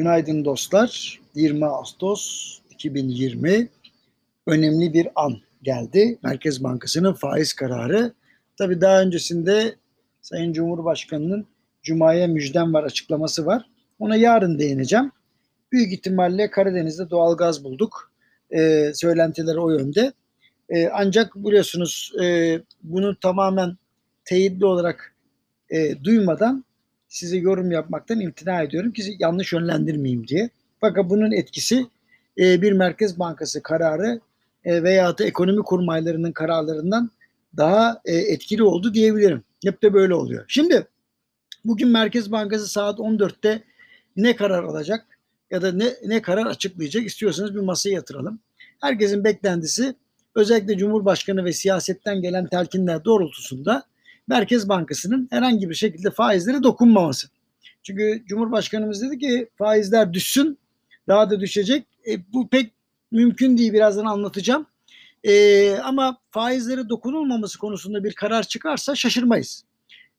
Günaydın dostlar. 20 Ağustos 2020 önemli bir an geldi. Merkez Bankası'nın faiz kararı. Tabii daha öncesinde Sayın Cumhurbaşkanı'nın Cuma'ya müjdem var açıklaması var. Ona yarın değineceğim. Büyük ihtimalle Karadeniz'de doğal gaz bulduk. Ee, söylentiler o yönde. Ee, ancak biliyorsunuz e, bunu tamamen teyitli olarak e, duymadan size yorum yapmaktan imtina ediyorum ki yanlış yönlendirmeyeyim diye. Fakat bunun etkisi e, bir Merkez Bankası kararı e, veya da ekonomi kurmaylarının kararlarından daha e, etkili oldu diyebilirim. Hep de böyle oluyor. Şimdi bugün Merkez Bankası saat 14'te ne karar alacak ya da ne, ne karar açıklayacak istiyorsanız bir masaya yatıralım. Herkesin beklentisi özellikle Cumhurbaşkanı ve siyasetten gelen telkinler doğrultusunda Merkez Bankası'nın herhangi bir şekilde faizlere dokunmaması. Çünkü Cumhurbaşkanımız dedi ki faizler düşsün, daha da düşecek. E, bu pek mümkün değil birazdan anlatacağım. E, ama faizlere dokunulmaması konusunda bir karar çıkarsa şaşırmayız.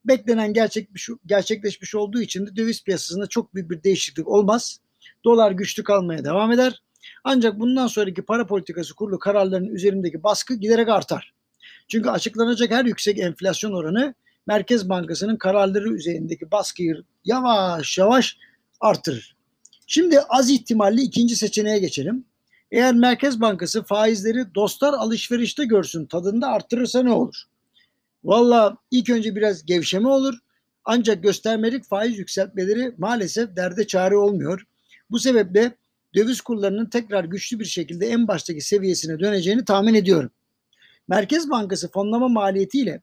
Beklenen gerçekmiş, gerçekleşmiş olduğu için de döviz piyasasında çok büyük bir değişiklik olmaz. Dolar güçlü kalmaya devam eder. Ancak bundan sonraki para politikası kurulu kararlarının üzerindeki baskı giderek artar. Çünkü açıklanacak her yüksek enflasyon oranı Merkez Bankası'nın kararları üzerindeki baskıyı yavaş yavaş artırır. Şimdi az ihtimalli ikinci seçeneğe geçelim. Eğer Merkez Bankası faizleri dostlar alışverişte görsün tadında arttırırsa ne olur? Valla ilk önce biraz gevşeme olur. Ancak göstermelik faiz yükseltmeleri maalesef derde çare olmuyor. Bu sebeple döviz kurlarının tekrar güçlü bir şekilde en baştaki seviyesine döneceğini tahmin ediyorum. Merkez Bankası fonlama maliyetiyle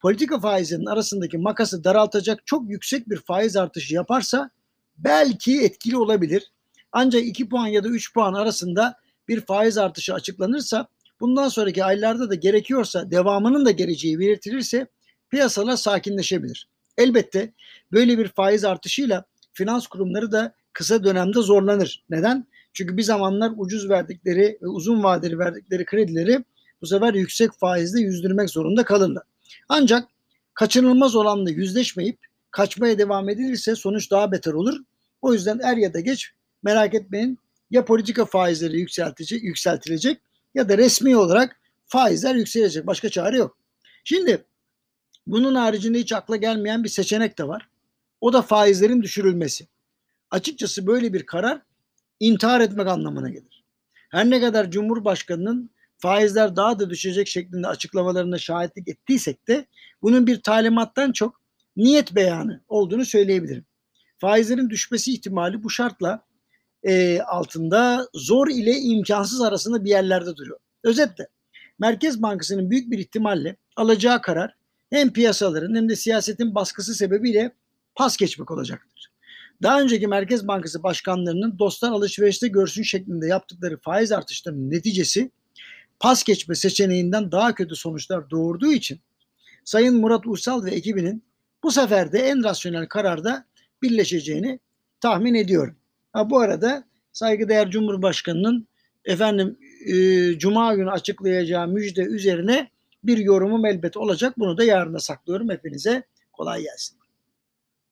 politika faizinin arasındaki makası daraltacak çok yüksek bir faiz artışı yaparsa belki etkili olabilir. Ancak 2 puan ya da 3 puan arasında bir faiz artışı açıklanırsa bundan sonraki aylarda da gerekiyorsa devamının da geleceği belirtilirse piyasalar sakinleşebilir. Elbette böyle bir faiz artışıyla finans kurumları da kısa dönemde zorlanır. Neden? Çünkü bir zamanlar ucuz verdikleri ve uzun vadeli verdikleri kredileri bu sefer yüksek faizle yüzdürmek zorunda kalırlar. Ancak kaçınılmaz olanla yüzleşmeyip kaçmaya devam edilirse sonuç daha beter olur. O yüzden er ya da geç merak etmeyin ya politika faizleri yükseltilecek, yükseltilecek ya da resmi olarak faizler yükselecek. Başka çare yok. Şimdi bunun haricinde hiç akla gelmeyen bir seçenek de var. O da faizlerin düşürülmesi. Açıkçası böyle bir karar intihar etmek anlamına gelir. Her ne kadar Cumhurbaşkanı'nın faizler daha da düşecek şeklinde açıklamalarına şahitlik ettiysek de bunun bir talimattan çok niyet beyanı olduğunu söyleyebilirim. Faizlerin düşmesi ihtimali bu şartla e, altında zor ile imkansız arasında bir yerlerde duruyor. Özetle Merkez Bankası'nın büyük bir ihtimalle alacağı karar hem piyasaların hem de siyasetin baskısı sebebiyle pas geçmek olacaktır. Daha önceki Merkez Bankası başkanlarının dostlar alışverişte görsün şeklinde yaptıkları faiz artışlarının neticesi pas geçme seçeneğinden daha kötü sonuçlar doğurduğu için Sayın Murat Uysal ve ekibinin bu sefer de en rasyonel kararda birleşeceğini tahmin ediyorum. Ha, bu arada saygıdeğer Cumhurbaşkanı'nın efendim e, Cuma günü açıklayacağı müjde üzerine bir yorumum elbet olacak. Bunu da yarına saklıyorum. Hepinize kolay gelsin.